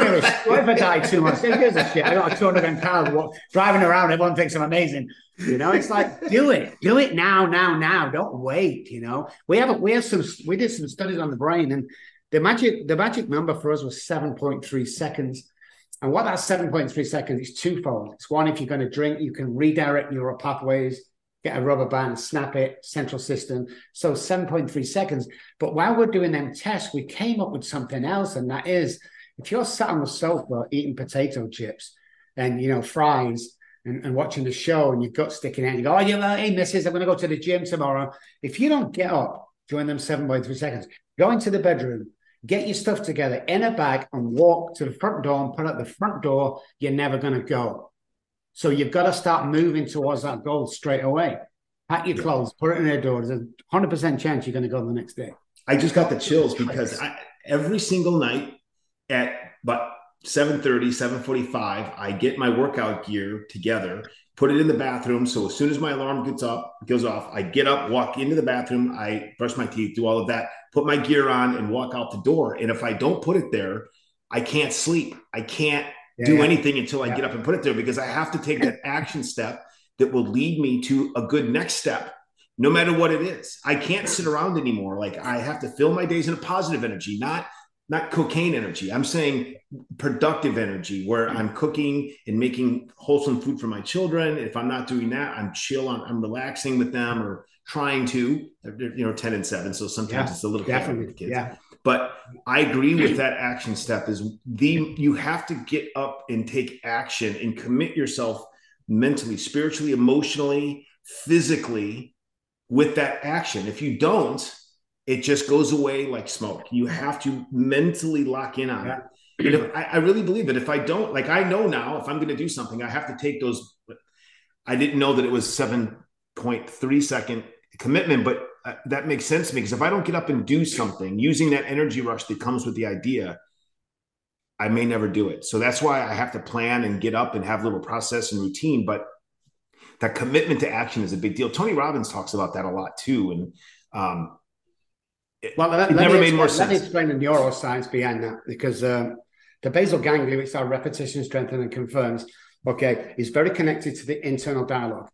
I. What if I die two months? Who gives a shit? I got a two hundred grand car driving around. Everyone thinks I'm amazing. You know, it's like do it, do it now, now, now. Don't wait. You know, we have a, we have some we did some studies on the brain, and the magic the magic number for us was seven point three seconds. And what that 7.3 seconds is twofold. It's one, if you're going to drink, you can redirect neural pathways, get a rubber band, snap it, central system. So 7.3 seconds. But while we're doing them tests, we came up with something else. And that is if you're sat on the sofa eating potato chips and, you know, fries and, and watching the show and your gut sticking out, you go, oh, yeah, hey, missus, I'm going to go to the gym tomorrow. If you don't get up during them seven by three seconds, go into the bedroom, get your stuff together in a bag and walk to the front door and put up the front door, you're never going to go. So you've got to start moving towards that goal straight away. Pack your clothes, put it in their door. There's a hundred percent chance you're going to go the next day. I just got the chills because I, every single night at about 7.30, 7.45, I get my workout gear together, put it in the bathroom. So as soon as my alarm gets up, goes off, I get up, walk into the bathroom, I brush my teeth, do all of that, put my gear on and walk out the door. And if I don't put it there, I can't sleep. I can't do Yeah. anything until I Yeah. get up and put it there because I have to take that action step that will lead me to a good next step, no matter what it is. I can't sit around anymore. Like I have to fill my days in a positive energy, not not cocaine energy. I'm saying productive energy where I'm cooking and making wholesome food for my children. If I'm not doing that, I'm chill on, I'm relaxing with them or trying to. You know, 10 and 7. So sometimes Yeah, it's a little chaotic with Definitely. kids Yeah. but i agree with that action step is the you have to get up and take action and commit yourself mentally spiritually emotionally physically with that action if you don't it just goes away like smoke you have to mentally lock in on it and if, I, I really believe that if i don't like i know now if i'm going to do something i have to take those i didn't know that it was 7.3 second commitment but uh, that makes sense to me because if I don't get up and do something using that energy rush that comes with the idea, I may never do it. So that's why I have to plan and get up and have a little process and routine. But that commitment to action is a big deal. Tony Robbins talks about that a lot too. And um, Well, let, It let never made more explain- Let me explain the neuroscience behind that because um, the basal ganglia, which our repetition strengthens and confirms, okay, is very connected to the internal dialogue.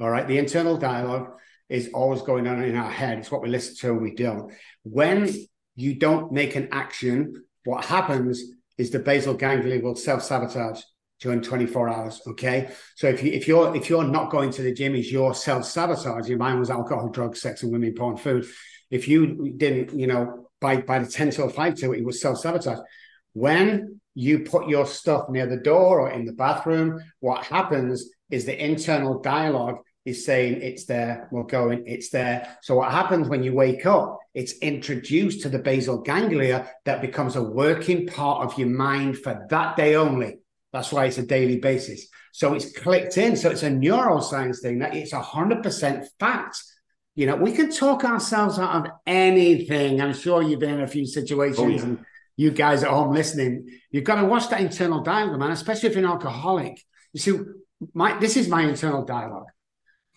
All right, the internal dialogue is always going on in our head. It's what we listen to and we don't. When you don't make an action, what happens is the basal ganglia will self-sabotage during 24 hours. Okay. So if you if you're if you're not going to the gym, is your self-sabotaging. Mine was alcohol, drugs, sex, and women, porn, food. If you didn't, you know, by by the 10 till 5 to it, it was self-sabotage. When you put your stuff near the door or in the bathroom, what happens is the internal dialogue is saying it's there, we're going, it's there. So what happens when you wake up? It's introduced to the basal ganglia that becomes a working part of your mind for that day only. That's why it's a daily basis. So it's clicked in. So it's a neuroscience thing that it's a hundred percent fact. You know, we can talk ourselves out of anything. I'm sure you've been in a few oh, situations Oh, yeah. and you guys at home listening, you've got to watch that internal dialogue, man, especially if you're an alcoholic. You see, my this is my internal dialogue.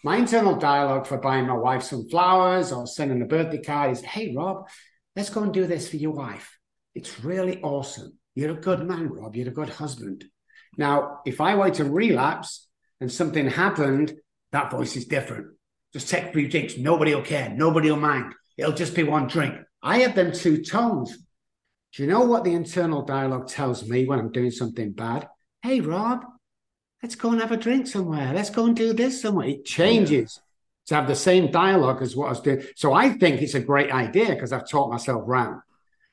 My internal dialogue for buying my wife some flowers or sending a birthday card is, hey, Robb, let's go and do this for your wife. It's really awesome. You're a good man, Robb. You're a good husband. Now, if I were to relapse and something happened, that voice is different. Just take a few drinks. Nobody will care. Nobody will mind. It'll just be one drink. I have them two tones. Do you know what the internal dialogue tells me when I'm doing something bad? Hey, Robb, let's go and have a drink somewhere. Let's go and do this somewhere. It changes to have the same dialogue as what I was doing. So I think it's a great idea because I've taught myself round.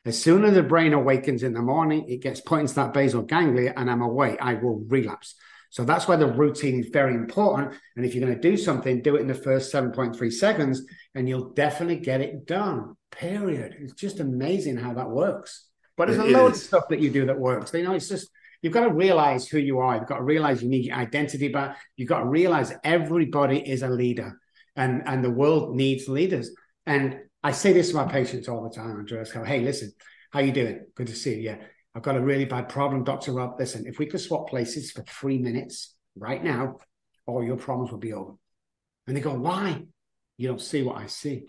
As soon as the brain awakens in the morning, it gets put into that basal ganglia and I'm away. I will relapse. So that's why the routine is very important. And if you're going to do something, do it in the first 7.3 seconds and you'll definitely get it done. Period. It's just amazing how that works. But there's it a load is. of stuff that you do that works. You know, it's just you've got to realize who you are. You've got to realize you need your identity back. You've got to realize everybody is a leader and, and the world needs leaders. And I say this to my patients all the time, Andreas. Go, hey, listen, how you doing? Good to see you. Yeah. I've got a really bad problem, Dr. Robb. Listen, if we could swap places for three minutes right now, all your problems will be over. And they go, why? You don't see what I see.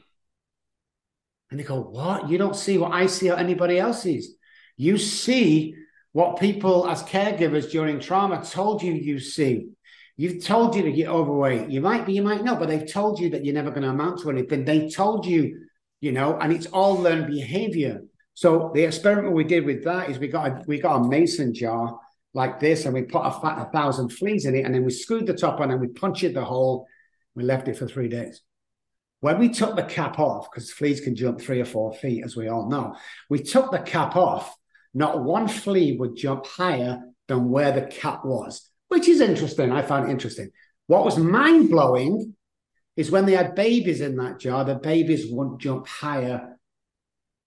And they go, what? You don't see what I see or anybody else sees. You see what people as caregivers during trauma told you you see. You've told you that you're overweight. You might be, you might not, but they've told you that you're never going to amount to anything. They told you, you know, and it's all learned behavior. So the experiment we did with that is we got a, we got a mason jar like this, and we put a, a thousand fleas in it, and then we screwed the top on, and we punctured the hole. We left it for three days. When we took the cap off, because fleas can jump three or four feet, as we all know, we took the cap off not one flea would jump higher than where the cap was, which is interesting. I found interesting. What was mind blowing is when they had babies in that jar, the babies won't jump higher,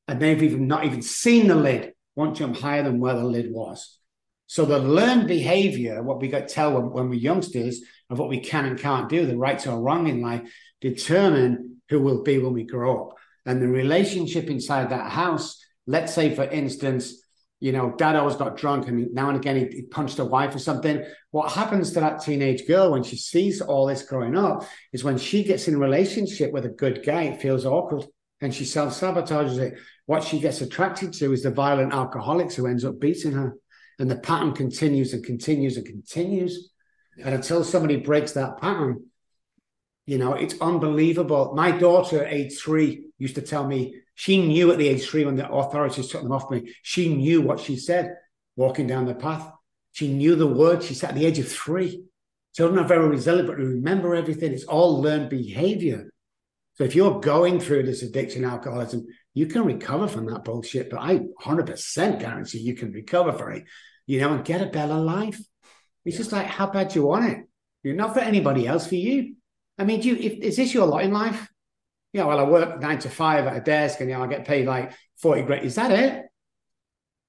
and they've even not even seen the lid, won't jump higher than where the lid was. So the learned behavior, what we got tell when, when we're youngsters of what we can and can't do, the right or wrong in life, determine who we'll be when we grow up. And the relationship inside that house, let's say, for instance, you know, dad always got drunk and now and again he, he, punched a wife or something. What happens to that teenage girl when she sees all this growing up is when she gets in a relationship with a good guy, it feels awkward and she self sabotages it. What she gets attracted to is the violent alcoholics who ends up beating her. And the pattern continues and continues and continues. And until somebody breaks that pattern, you know, it's unbelievable. My daughter, age three, used to tell me she knew at the age three when the authorities took them off me, she knew what she said walking down the path. She knew the words she said at the age of three. Children are very resilient, but remember everything. It's all learned behavior. So if you're going through this addiction, alcoholism, you can recover from that bullshit. But I 100% guarantee you can recover from it, you know, and get a better life. It's just like, how bad you want it? You're not for anybody else, for you. I mean, do you, if, is this your lot in life? Yeah, well, I work nine to five at a desk and you know, I get paid like 40 grand. Is that it?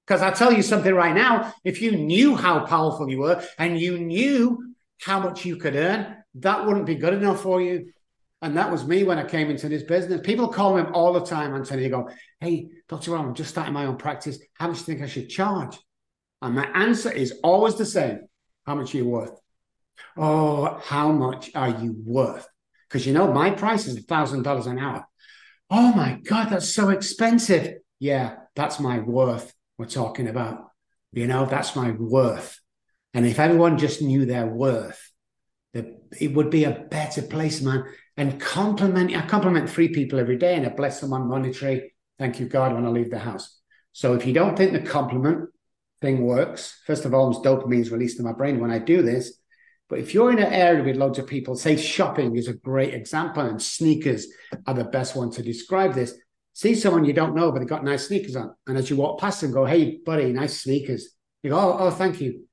Because I tell you something right now, if you knew how powerful you were and you knew how much you could earn, that wouldn't be good enough for you. And that was me when I came into this business. People call me all the time, Anthony. They go, Hey, Dr. Ron, I'm just starting my own practice. How much do you think I should charge? And my answer is always the same. How much are you worth? Oh, how much are you worth? Because you know, my price is $1,000 an hour. Oh my God, that's so expensive. Yeah, that's my worth we're talking about. You know, that's my worth. And if everyone just knew their worth, it would be a better place, man. And compliment, I compliment three people every day and I bless them on monetary. Thank you, God, when I leave the house. So if you don't think the compliment thing works, first of all, dopamine is released in my brain when I do this. But if you're in an area with loads of people, say shopping is a great example, and sneakers are the best one to describe this. See someone you don't know, but they've got nice sneakers on. And as you walk past them, go, hey, buddy, nice sneakers. You go, oh, oh, thank you.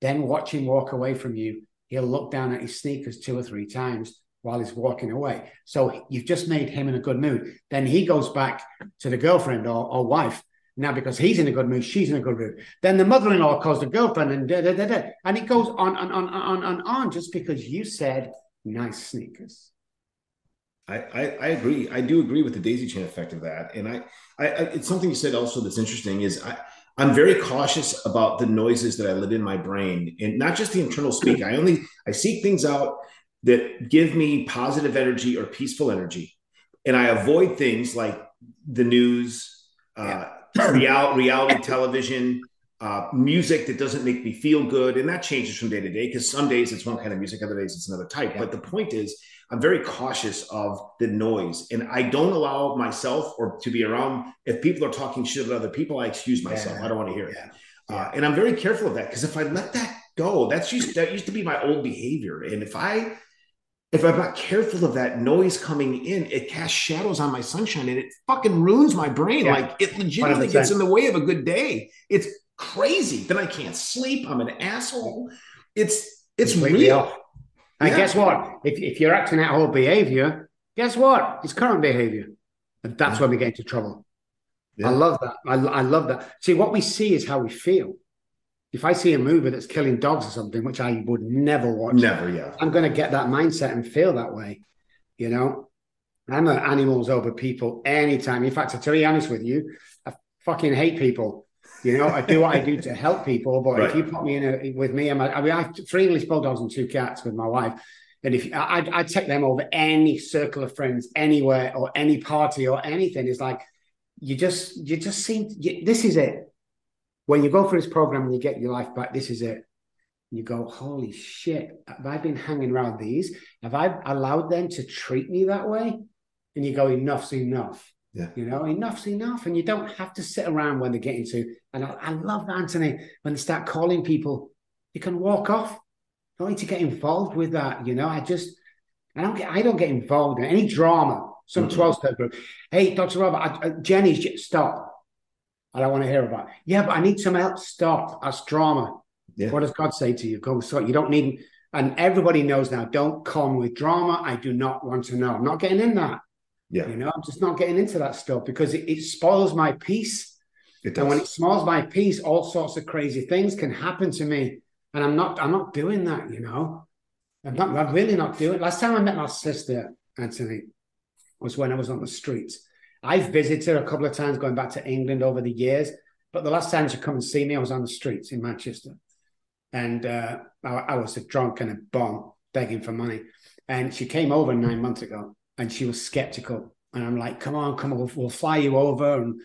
Then watch him walk away from you. He'll look down at his sneakers two or three times while he's walking away. So you've just made him in a good mood. Then he goes back to the girlfriend or, or wife now, because he's in a good mood, she's in a good mood. Then the mother-in-law calls the girlfriend, and da, da, da, da. and it goes on and on and on and on just because you said nice sneakers. I, I, I agree. I do agree with the daisy chain effect of that, and I, I, I it's something you said also that's interesting. Is I, I'm very cautious about the noises that I let in my brain, and not just the internal speak. I only I seek things out that give me positive energy or peaceful energy. And I avoid things like the news, uh, real, reality television, uh, music that doesn't make me feel good. And that changes from day to day because some days it's one kind of music, other days it's another type. Yeah. But the point is, I'm very cautious of the noise and I don't allow myself or to be around. If people are talking shit about other people, I excuse myself. Yeah. I don't want to hear it. Yeah. Uh, and I'm very careful of that because if I let that go, that's used that used to be my old behavior. And if I if I'm not careful of that noise coming in, it casts shadows on my sunshine and it fucking ruins my brain. Yeah. Like it legitimately 100%. gets in the way of a good day. It's crazy. Then I can't sleep. I'm an asshole. It's it's real. And yeah. guess what? If, if you're acting out whole behavior, guess what? It's current behavior. And that's yeah. when we get into trouble. Yeah. I love that. I, I love that. See, what we see is how we feel. If I see a movie that's killing dogs or something, which I would never watch, never, yeah, I'm going to get that mindset and feel that way. You know, I'm an animals over people anytime. In fact, to be honest with you, I fucking hate people. You know, I do what I do to help people, but right. if you put me in a, with me, I'm a, I mean, I have three English bulldogs and two cats with my wife. And if I'd, I'd take them over any circle of friends, anywhere or any party or anything, it's like you just you just seem you, this is it. When you go for this program and you get your life back, this is it. You go, holy shit! Have I been hanging around these? Have I allowed them to treat me that way? And you go, enough's enough. Yeah. You know, enough's enough. And you don't have to sit around when they get into, and I, I love Anthony, when they start calling people, you can walk off. You don't need to get involved with that. You know, I just, I don't get, I don't get involved in any drama. Some mm-hmm. 12 step group. Hey, Dr. Robert, I, I, Jenny's just stop. I don't want to hear about it. Yeah, but I need some help. Stop. That's drama. Yeah. What does God say to you? Go, so you don't need, and everybody knows now, don't come with drama. I do not want to know. I'm not getting in that. Yeah. You know, I'm just not getting into that stuff because it, it spoils my peace. And when it spoils my peace, all sorts of crazy things can happen to me. And I'm not, I'm not doing that, you know. I'm not, I'm really not doing. Last time I met my sister, Anthony, was when I was on the streets. I've visited her a couple of times going back to England over the years, but the last time she come and see me, I was on the streets in Manchester. And uh, I, I was a drunk and a bum begging for money. And she came over nine months ago and she was skeptical. And I'm like, come on, come on, we'll, we'll fly you over. And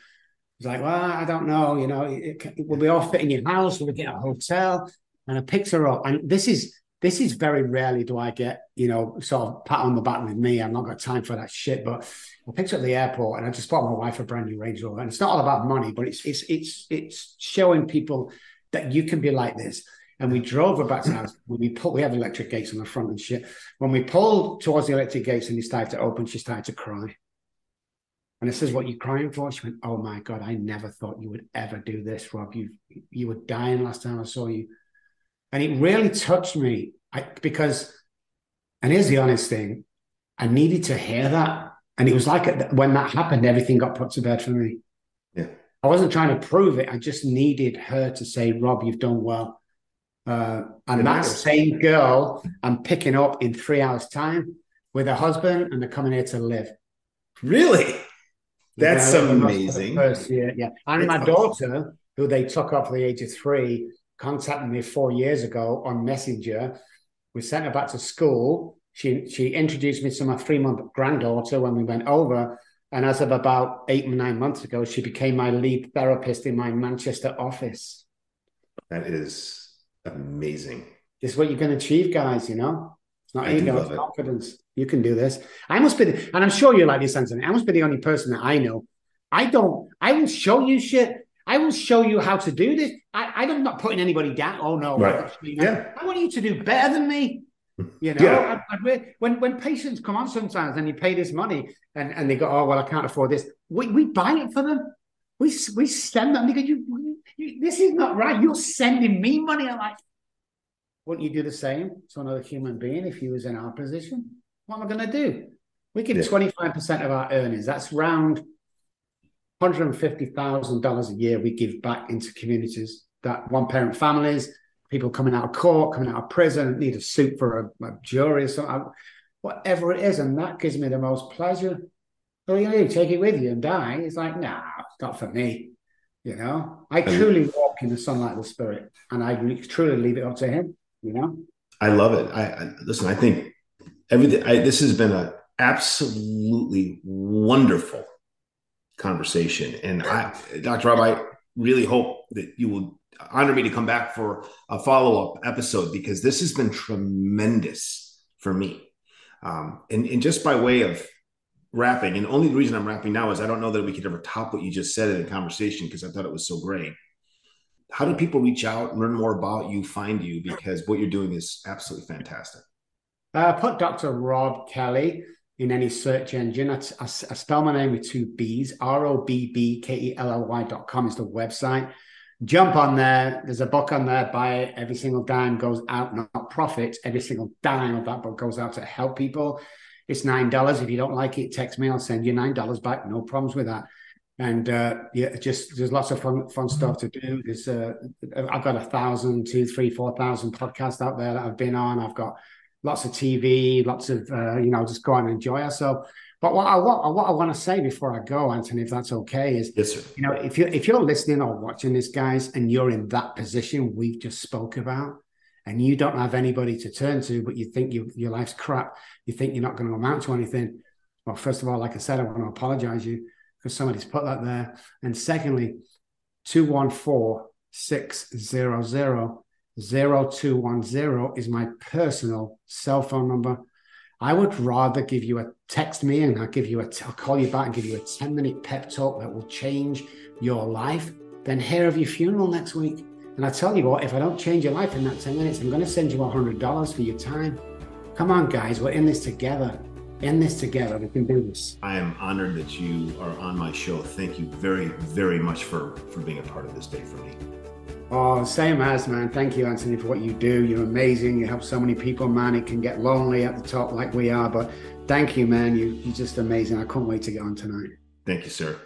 he's like, well, I don't know, you know, it, it, will all fit in your house? we'll we get a hotel? And I picked her up. And this is this is very rarely do I get, you know, sort of pat on the back with me. I've not got time for that shit. But I picked her at the airport and I just bought my wife a brand new Range Rover. And it's not all about money, but it's it's it's it's showing people that you can be like this. And we drove her back to the house. We put we have electric gates on the front and shit. When we pulled towards the electric gates and he started to open, she started to cry. And I says, "What are you crying for?" She went, "Oh my god, I never thought you would ever do this, Robb. You you were dying last time I saw you." And it really touched me I, because, and here's the honest thing, I needed to hear that, and it was like when that happened, everything got put to bed for me. Yeah, I wasn't trying to prove it. I just needed her to say, "Robb, you've done well." Uh, and that same girl I'm picking up in three hours' time with her husband, and they're coming here to live. Really? That's amazing. First year, yeah. And my daughter, who they took off the age of three, contacted me four years ago on Messenger. We sent her back to school. She she introduced me to my three month granddaughter when we went over. And as of about eight or nine months ago, she became my lead therapist in my Manchester office. That is amazing. This is what you can achieve, guys. You know, it's not I ego, it's confidence. You can do this. I must be, the, and I'm sure you're like this, Anthony. I must be the only person that I know. I don't. I will show you shit. I will show you how to do this. I, I'm not putting anybody down. Oh no, right. yeah. I want you to do better than me. You know, yeah. I, I, when when patients come on sometimes and you pay this money and, and they go, oh well, I can't afford this. We we buy it for them. We we send them. They go, you, you, this is not right. You're sending me money. I'm like, wouldn't you do the same to another human being if he was in our position? What am I going to do? We give twenty five percent of our earnings. That's round hundred and fifty thousand dollars a year. We give back into communities that one parent families, people coming out of court, coming out of prison, need a suit for a, a jury or something, um, whatever it is, and that gives me the most pleasure. What are you going to do? Take it with you and die? It's like, nah, it's not for me. You know, I truly walk in the sunlight of the spirit, and I truly leave it up to Him. You know, I love it. I, I listen. I think everything. I, this has been a absolutely wonderful conversation, and I, Dr. Robb, I really hope that you will honor me to come back for a follow up episode because this has been tremendous for me. Um, and, and just by way of wrapping, and the only reason I'm wrapping now is I don't know that we could ever top what you just said in a conversation because I thought it was so great. How do people reach out, learn more about you, find you? Because what you're doing is absolutely fantastic. Uh, put Dr. Robb Kelly in any search engine. I, I, I spell my name with two B's. R O B B K E L L Y dot com is the website. Jump on there. There's a book on there. Buy it. Every single dime goes out, not profit. Every single dime of that book goes out to help people. It's nine dollars. If you don't like it, text me. I'll send you nine dollars back. No problems with that. And uh, yeah, just there's lots of fun fun stuff to do. There's uh, I've got a thousand, two, three, four thousand podcasts out there that I've been on. I've got lots of TV, lots of uh, you know, just go and enjoy ourselves. But what I what, what I want to say before I go, Anthony, if that's okay, is yes, sir. You know, if you if you're listening or watching this, guys, and you're in that position we've just spoke about, and you don't have anybody to turn to, but you think you, your life's crap, you think you're not going to amount to anything. Well, first of all, like I said, I want to apologize you because somebody's put that there. And secondly, 214 600 0210 is my personal cell phone number. I would rather give you a text me and I'll give you a, I'll call you back and give you a 10 minute pep talk that will change your life than hear of your funeral next week. And I tell you what, if I don't change your life in that 10 minutes, I'm going to send you $100 for your time. Come on, guys, we're in this together. In this together. We can do this. I am honored that you are on my show. Thank you very, very much for, for being a part of this day for me. Oh, same as, man. Thank you, Anthony, for what you do. You're amazing. You help so many people, man. It can get lonely at the top like we are, but thank you, man. You, you're just amazing. I can't wait to get on tonight. Thank you, sir.